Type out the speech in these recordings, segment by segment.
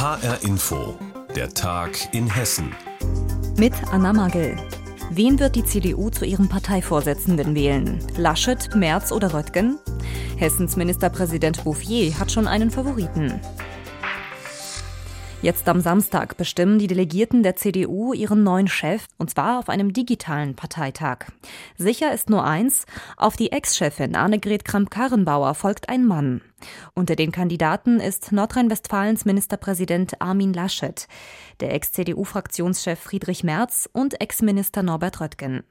HR Info, der Tag in Hessen. Mit Anna Magel. Wen wird die CDU zu ihrem Parteivorsitzenden wählen? Laschet, Merz oder Röttgen? Hessens Ministerpräsident Bouffier hat schon einen Favoriten. Jetzt am Samstag bestimmen die Delegierten der CDU ihren neuen Chef, und zwar auf einem digitalen Parteitag. Sicher ist nur eins, auf die Ex-Chefin Annegret Kramp-Karrenbauer folgt ein Mann. Unter den Kandidaten ist Nordrhein-Westfalens Ministerpräsident Armin Laschet, der Ex-CDU-Fraktionschef Friedrich Merz und Ex-Minister Norbert Röttgen.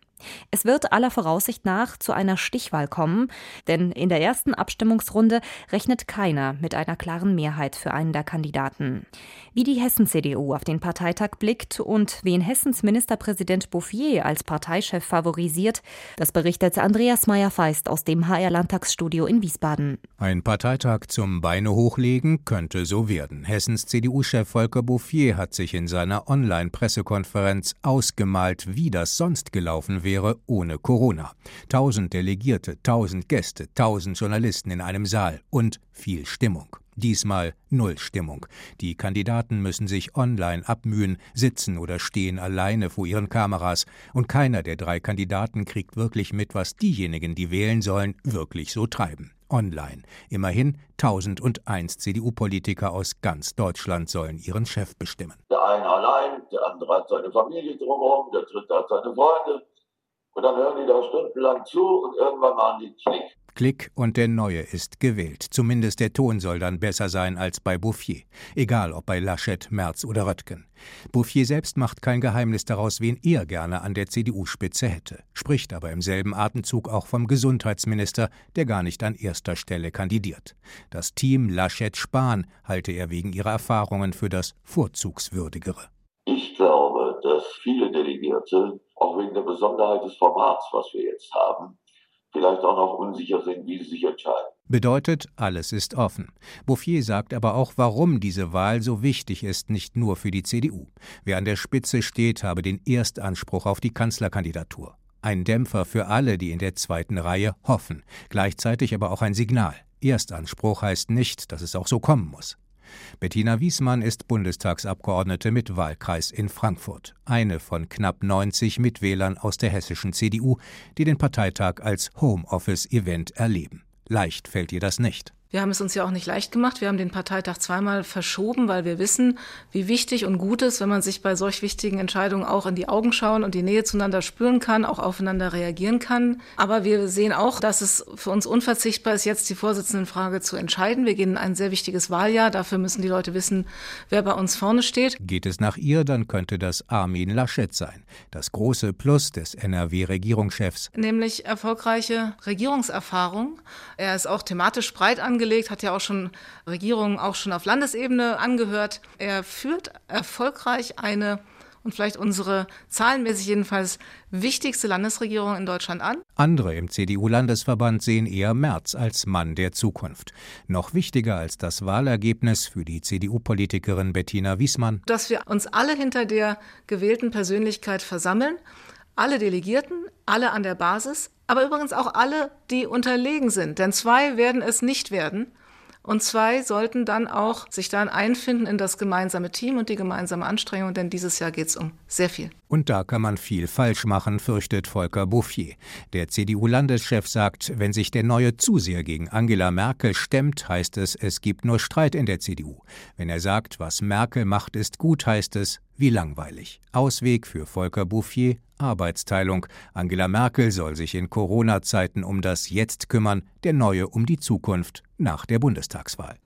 Es wird aller Voraussicht nach zu einer Stichwahl kommen, denn in der ersten Abstimmungsrunde rechnet keiner mit einer klaren Mehrheit für einen der Kandidaten. Wie die Hessen-CDU auf den Parteitag blickt und wen Hessens Ministerpräsident Bouffier als Parteichef favorisiert, das berichtet Andreas Meyer-Feist aus dem HR-Landtagsstudio in Wiesbaden. Ein Parteitag zum Beine hochlegen könnte so werden. Hessens CDU-Chef Volker Bouffier hat sich in seiner Online-Pressekonferenz ausgemalt, wie das sonst gelaufen wäre ohne Corona. Tausend Delegierte, tausend Gäste, tausend Journalisten in einem Saal und viel Stimmung. Diesmal null Stimmung. Die Kandidaten müssen sich online abmühen, sitzen oder stehen alleine vor ihren Kameras, und keiner der drei Kandidaten kriegt wirklich mit, was diejenigen, die wählen sollen, wirklich so treiben. Online. Immerhin 1001 CDU-Politiker aus ganz Deutschland sollen ihren Chef bestimmen. Der eine allein, der andere hat seine Familie drumherum, der dritte hat seine Freunde, und dann hören die da stundenlang zu und irgendwann machen die Klick. Klick und der Neue ist gewählt. Zumindest der Ton soll dann besser sein als bei Bouffier. Egal ob bei Laschet, Merz oder Röttgen. Bouffier selbst macht kein Geheimnis daraus, wen er gerne an der CDU-Spitze hätte. Spricht aber im selben Atemzug auch vom Gesundheitsminister, der gar nicht an erster Stelle kandidiert. Das Team Laschet-Spahn halte er wegen ihrer Erfahrungen für das Vorzugswürdigere. Ich glaube, dass viele Delegierte auch wegen der Besonderheit des Formats, was wir jetzt haben, vielleicht auch noch unsicher sind, wie sie sich entscheiden. Bedeutet, alles ist offen. Bouffier sagt aber auch, warum diese Wahl so wichtig ist, nicht nur für die CDU. Wer an der Spitze steht, habe den Erstanspruch auf die Kanzlerkandidatur. Ein Dämpfer für alle, die in der zweiten Reihe hoffen, gleichzeitig aber auch ein Signal. Erstanspruch heißt nicht, dass es auch so kommen muss. Bettina Wiesmann ist Bundestagsabgeordnete mit Wahlkreis in Frankfurt, eine von knapp 90 Mitwählern aus der hessischen CDU, die den Parteitag als Homeoffice-Event erleben. Leicht fällt ihr das nicht. Wir haben es uns ja auch nicht leicht gemacht. Wir haben den Parteitag zweimal verschoben, weil wir wissen, wie wichtig und gut es, wenn man sich bei solch wichtigen Entscheidungen auch in die Augen schauen und die Nähe zueinander spüren kann, auch aufeinander reagieren kann. Aber wir sehen auch, dass es für uns unverzichtbar ist, jetzt die Vorsitzendenfrage zu entscheiden. Wir gehen in ein sehr wichtiges Wahljahr. Dafür müssen die Leute wissen, wer bei uns vorne steht. Geht es nach ihr, dann könnte das Armin Laschet sein. Das große Plus des NRW-Regierungschefs. Nämlich erfolgreiche Regierungserfahrung. Er ist auch thematisch breit angelegt angelegt, hat ja auch schon Regierungen auch schon auf Landesebene angehört. Er führt erfolgreich eine und vielleicht unsere zahlenmäßig jedenfalls wichtigste Landesregierung in Deutschland an. Andere im CDU-Landesverband sehen eher Merz als Mann der Zukunft. Noch wichtiger als das Wahlergebnis für die CDU-Politikerin Bettina Wiesmann. Dass wir uns alle hinter der gewählten Persönlichkeit versammeln, alle Delegierten, alle an der Basis, aber übrigens auch alle, die unterlegen sind. Denn zwei werden es nicht werden. Und zwei sollten dann auch sich dann einfinden in das gemeinsame Team und die gemeinsame Anstrengung, denn dieses Jahr geht es um sehr viel. Und da kann man viel falsch machen, fürchtet Volker Bouffier. Der CDU-Landeschef sagt, wenn sich der Neue zu sehr gegen Angela Merkel stemmt, heißt es, es gibt nur Streit in der CDU. Wenn er sagt, was Merkel macht, ist gut, heißt es, wie langweilig. Ausweg für Volker Bouffier, Arbeitsteilung. Angela Merkel soll sich in Corona-Zeiten um das Jetzt kümmern, der Neue um die Zukunft nach der Bundestagswahl.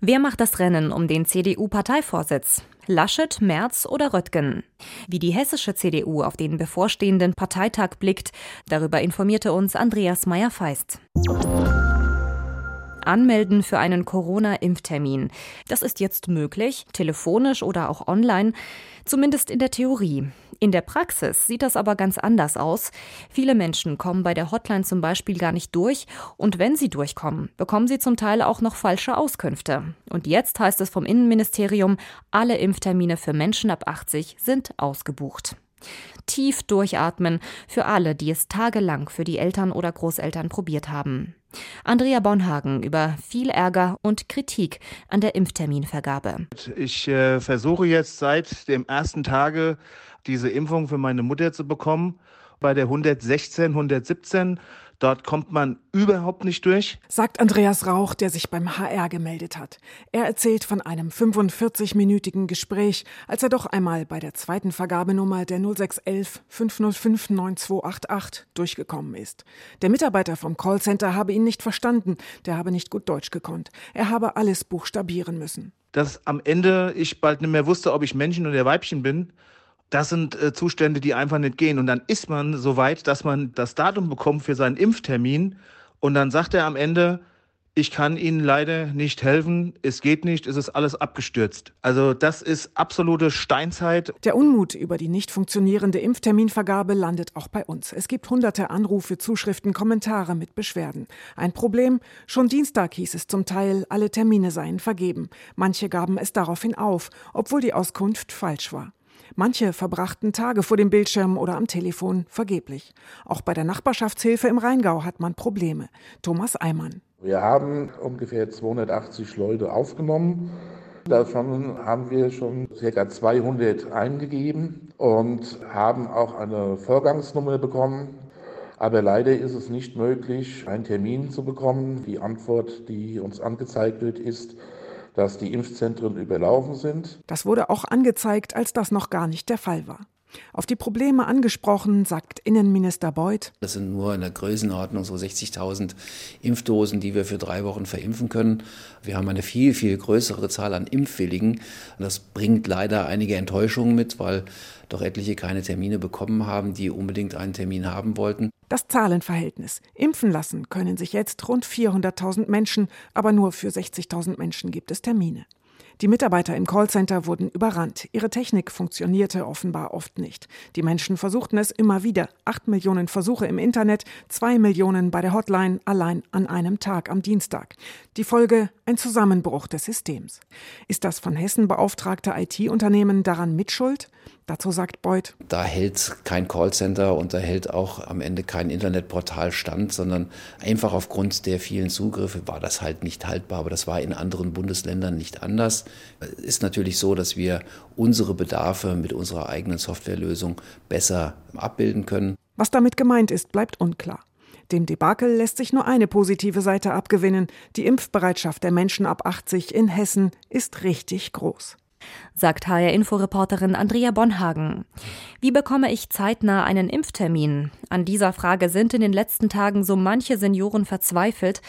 Wer macht das Rennen um den CDU-Parteivorsitz? Laschet, Merz oder Röttgen? Wie die hessische CDU auf den bevorstehenden Parteitag blickt, darüber informierte uns Andreas Meyer-Feist. Anmelden für einen Corona-Impftermin. Das ist jetzt möglich, telefonisch oder auch online, zumindest in der Theorie. In der Praxis sieht das aber ganz anders aus. Viele Menschen kommen bei der Hotline zum Beispiel gar nicht durch und wenn sie durchkommen, bekommen sie zum Teil auch noch falsche Auskünfte. Und jetzt heißt es vom Innenministerium, alle Impftermine für Menschen ab 80 sind ausgebucht. Tief durchatmen für alle, die es tagelang für die Eltern oder Großeltern probiert haben. Andrea Bonhagen über viel Ärger und Kritik an der Impfterminvergabe. Ich äh, versuche jetzt seit dem ersten Tage diese Impfung für meine Mutter zu bekommen. Bei der 116, 117 Dort kommt man überhaupt nicht durch. Sagt Andreas Rauch, der sich beim HR gemeldet hat. Er erzählt von einem 45-minütigen Gespräch, als er doch einmal bei der zweiten Vergabenummer der 0611 505 9288 durchgekommen ist. Der Mitarbeiter vom Callcenter habe ihn nicht verstanden, der habe nicht gut Deutsch gekonnt. Er habe alles buchstabieren müssen. Dass am Ende ich bald nicht mehr wusste, ob ich Männchen oder Weibchen bin das sind äh, Zustände, die einfach nicht gehen. Und dann ist man so weit, dass man das Datum bekommt für seinen Impftermin. Und dann sagt er am Ende, ich kann Ihnen leider nicht helfen, es geht nicht, es ist alles abgestürzt. Also das ist absolute Steinzeit. Der Unmut über die nicht funktionierende Impfterminvergabe landet auch bei uns. Es gibt hunderte Anrufe, Zuschriften, Kommentare mit Beschwerden. Ein Problem, schon Dienstag hieß es zum Teil, alle Termine seien vergeben. Manche gaben es daraufhin auf, obwohl die Auskunft falsch war. Manche verbrachten Tage vor dem Bildschirm oder am Telefon vergeblich. Auch bei der Nachbarschaftshilfe im Rheingau hat man Probleme. Thomas Eimann. Wir haben ungefähr 280 Leute aufgenommen. Davon haben wir schon ca. 200 eingegeben und haben auch eine Vorgangsnummer bekommen. Aber leider ist es nicht möglich, einen Termin zu bekommen. Die Antwort, die uns angezeigt wird, ist, dass die Impfzentren überlaufen sind. Das wurde auch angezeigt, als das noch gar nicht der Fall war. Auf die Probleme angesprochen, sagt Innenminister Beuth. Das sind nur in der Größenordnung so 60.000 Impfdosen, die wir für drei Wochen verimpfen können. Wir haben eine viel, viel größere Zahl an Impfwilligen. Das bringt leider einige Enttäuschungen mit, weil doch etliche keine Termine bekommen haben, die unbedingt einen Termin haben wollten. Das Zahlenverhältnis. Impfen lassen können sich jetzt rund 400.000 Menschen, aber nur für 60.000 Menschen gibt es Termine. Die Mitarbeiter im Callcenter wurden überrannt. Ihre Technik funktionierte offenbar oft nicht. Die Menschen versuchten es immer wieder. Acht Millionen Versuche im Internet, zwei Millionen bei der Hotline allein an einem Tag am Dienstag. Die Folge ein Zusammenbruch des Systems. Ist das von Hessen beauftragte IT-Unternehmen daran mitschuld? Dazu sagt Beuth. Da hält kein Callcenter und da hält auch am Ende kein Internetportal stand, sondern einfach aufgrund der vielen Zugriffe war das halt nicht haltbar. Aber das war in anderen Bundesländern nicht anders. Es ist natürlich so, dass wir unsere Bedarfe mit unserer eigenen Softwarelösung besser abbilden können. Was damit gemeint ist, bleibt unklar. Dem Debakel lässt sich nur eine positive Seite abgewinnen. Die Impfbereitschaft der Menschen ab 80 in Hessen ist richtig groß sagt HR-Inforeporterin Andrea Bonhagen. Wie bekomme ich zeitnah einen Impftermin? An dieser Frage sind in den letzten Tagen so manche Senioren verzweifelt.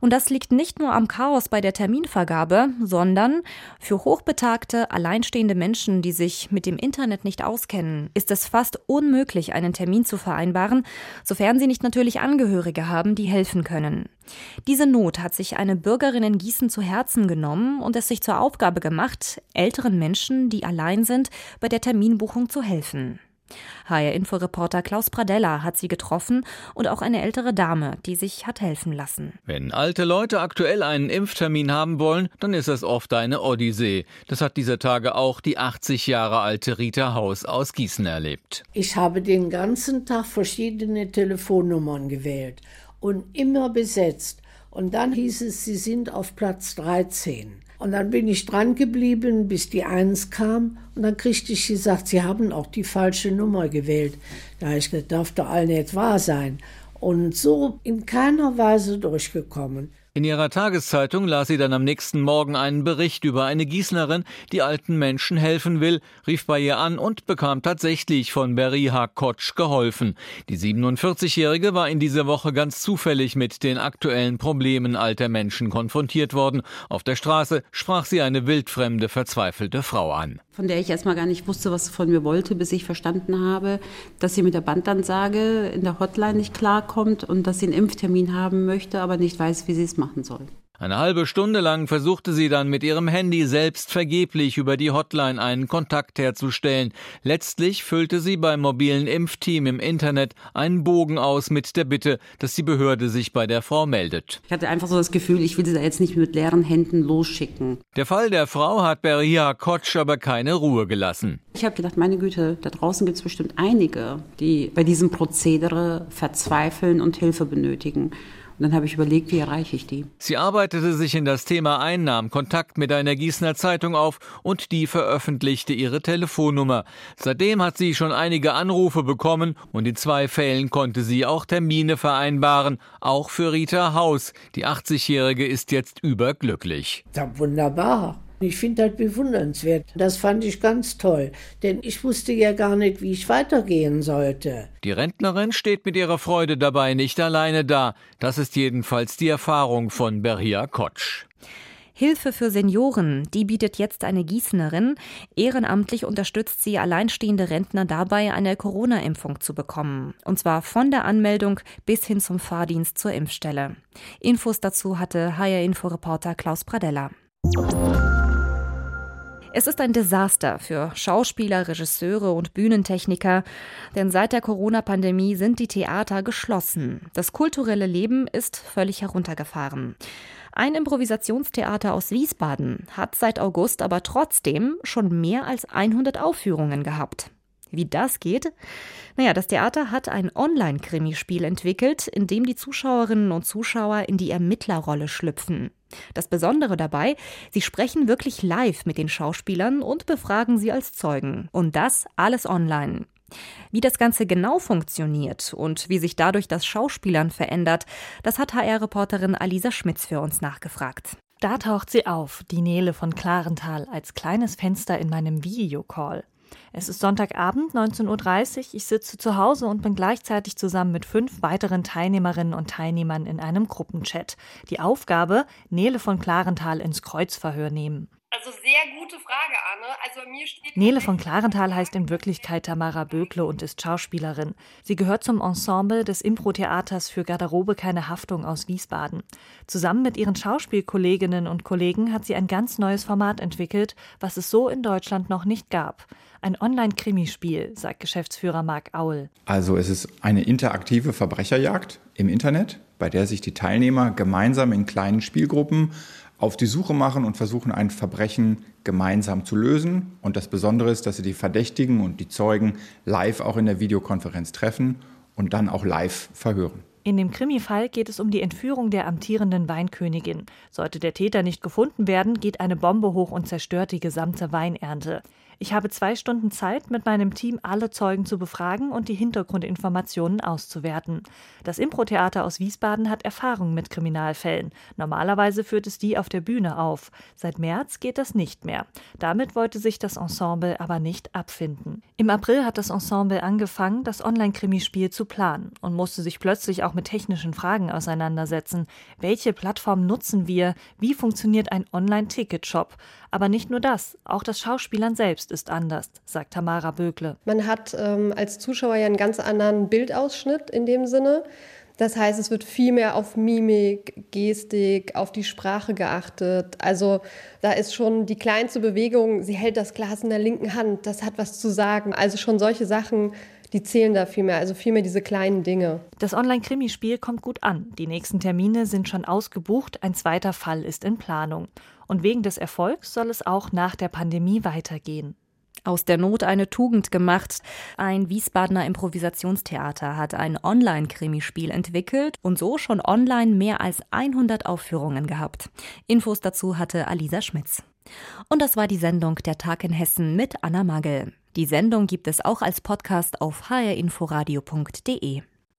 Und das liegt nicht nur am Chaos bei der Terminvergabe, sondern für hochbetagte, alleinstehende Menschen, die sich mit dem Internet nicht auskennen, ist es fast unmöglich, einen Termin zu vereinbaren, sofern sie nicht natürlich Angehörige haben, die helfen können. Diese Not hat sich eine Bürgerin in Gießen zu Herzen genommen und es sich zur Aufgabe gemacht, älteren Menschen, die allein sind, bei der Terminbuchung zu helfen. HR-Inforeporter Klaus Pradella hat sie getroffen und auch eine ältere Dame, die sich hat helfen lassen. Wenn alte Leute aktuell einen Impftermin haben wollen, dann ist es oft eine Odyssee. Das hat dieser Tage auch die 80 Jahre alte Rita Haus aus Gießen erlebt. Ich habe den ganzen Tag verschiedene Telefonnummern gewählt und immer besetzt. Und dann hieß es, Sie sind auf Platz 13. Und dann bin ich dran geblieben, bis die Eins kam. Und dann kriegte ich gesagt, Sie haben auch die falsche Nummer gewählt. Da habe ich gedacht, darf doch all nicht wahr sein. Und so in keiner Weise durchgekommen. In ihrer Tageszeitung las sie dann am nächsten Morgen einen Bericht über eine Gießnerin, die alten Menschen helfen will, rief bei ihr an und bekam tatsächlich von Beriha Kotsch geholfen. Die 47-Jährige war in dieser Woche ganz zufällig mit den aktuellen Problemen alter Menschen konfrontiert worden. Auf der Straße sprach sie eine wildfremde, verzweifelte Frau an. Von der ich erstmal gar nicht wusste, was sie von mir wollte, bis ich verstanden habe, dass sie mit der Bandansage in der Hotline nicht klarkommt und dass sie einen Impftermin haben möchte, aber nicht weiß, wie sie es macht machen soll. Eine halbe Stunde lang versuchte sie dann mit ihrem Handy selbst vergeblich über die Hotline einen Kontakt herzustellen. Letztlich füllte sie beim mobilen Impfteam im Internet einen Bogen aus mit der Bitte, dass die Behörde sich bei der Frau meldet. Ich hatte einfach so das Gefühl, ich will sie da jetzt nicht mit leeren Händen losschicken. Der Fall der Frau hat Beria Kotsch aber keine Ruhe gelassen. Ich habe gedacht, meine Güte, da draußen gibt es bestimmt einige, die bei diesem Prozedere verzweifeln und Hilfe benötigen. Und dann habe ich überlegt, wie erreiche ich die. Sie arbeitete sich in das Thema ein, nahm Kontakt mit einer Gießener Zeitung auf und die veröffentlichte ihre Telefonnummer. Seitdem hat sie schon einige Anrufe bekommen und in zwei Fällen konnte sie auch Termine vereinbaren, auch für Rita Haus. Die 80-Jährige ist jetzt überglücklich. Ja, wunderbar. Ich finde das bewundernswert. Das fand ich ganz toll, denn ich wusste ja gar nicht, wie ich weitergehen sollte. Die Rentnerin steht mit ihrer Freude dabei nicht alleine da. Das ist jedenfalls die Erfahrung von Berhia Kotsch. Hilfe für Senioren, die bietet jetzt eine Gießenerin. Ehrenamtlich unterstützt sie alleinstehende Rentner dabei, eine Corona-Impfung zu bekommen. Und zwar von der Anmeldung bis hin zum Fahrdienst zur Impfstelle. Infos dazu hatte HR-Info-Reporter Klaus Pradella. Es ist ein Desaster für Schauspieler, Regisseure und Bühnentechniker, denn seit der Corona-Pandemie sind die Theater geschlossen. Das kulturelle Leben ist völlig heruntergefahren. Ein Improvisationstheater aus Wiesbaden hat seit August aber trotzdem schon mehr als 100 Aufführungen gehabt. Wie das geht? Naja, das Theater hat ein Online-Krimispiel entwickelt, in dem die Zuschauerinnen und Zuschauer in die Ermittlerrolle schlüpfen. Das Besondere dabei, sie sprechen wirklich live mit den Schauspielern und befragen sie als Zeugen. Und das alles online. Wie das Ganze genau funktioniert und wie sich dadurch das Schauspielern verändert, das hat HR-Reporterin Alisa Schmitz für uns nachgefragt. Da taucht sie auf, die Nele von Klarenthal, als kleines Fenster in meinem Videocall. Es ist Sonntagabend, 19.30 Uhr. Ich sitze zu Hause und bin gleichzeitig zusammen mit fünf weiteren Teilnehmerinnen und Teilnehmern in einem Gruppenchat. Die Aufgabe, Nele von Klarenthal ins Kreuzverhör nehmen. Also sehr gute Frage, Arne. Also mir steht Nele von Klarenthal heißt in Wirklichkeit Tamara Bökle und ist Schauspielerin. Sie gehört zum Ensemble des Impro-Theaters für Garderobe keine Haftung aus Wiesbaden. Zusammen mit ihren Schauspielkolleginnen und Kollegen hat sie ein ganz neues Format entwickelt, was es so in Deutschland noch nicht gab. Ein Online-Krimispiel, sagt Geschäftsführer Marc Aul. Also es ist eine interaktive Verbrecherjagd im Internet, bei der sich die Teilnehmer gemeinsam in kleinen Spielgruppen auf die Suche machen und versuchen, ein Verbrechen gemeinsam zu lösen. Und das Besondere ist, dass sie die Verdächtigen und die Zeugen live auch in der Videokonferenz treffen und dann auch live verhören. In dem Krimi-Fall geht es um die Entführung der amtierenden Weinkönigin. Sollte der Täter nicht gefunden werden, geht eine Bombe hoch und zerstört die gesamte Weinernte. Ich habe zwei Stunden Zeit, mit meinem Team alle Zeugen zu befragen und die Hintergrundinformationen auszuwerten. Das Impro-Theater aus Wiesbaden hat Erfahrung mit Kriminalfällen. Normalerweise führt es die auf der Bühne auf. Seit März geht das nicht mehr. Damit wollte sich das Ensemble aber nicht abfinden. Im April hat das Ensemble angefangen, das Online-Krimispiel zu planen und musste sich plötzlich auch mit technischen Fragen auseinandersetzen. Welche Plattform nutzen wir? Wie funktioniert ein Online-Ticket-Shop? Aber nicht nur das, auch das Schauspielern selbst ist anders, sagt Tamara Bögle. Man hat ähm, als Zuschauer ja einen ganz anderen Bildausschnitt in dem Sinne. Das heißt, es wird viel mehr auf Mimik, Gestik, auf die Sprache geachtet. Also da ist schon die kleinste Bewegung, sie hält das Glas in der linken Hand, das hat was zu sagen. Also schon solche Sachen, die zählen da viel mehr, also viel mehr diese kleinen Dinge. Das Online-Krimispiel kommt gut an. Die nächsten Termine sind schon ausgebucht, ein zweiter Fall ist in Planung. Und wegen des Erfolgs soll es auch nach der Pandemie weitergehen. Aus der Not eine Tugend gemacht. Ein Wiesbadener Improvisationstheater hat ein Online-Krimispiel entwickelt und so schon online mehr als 100 Aufführungen gehabt. Infos dazu hatte Alisa Schmitz. Und das war die Sendung Der Tag in Hessen mit Anna Magel. Die Sendung gibt es auch als Podcast auf hrinforadio.de.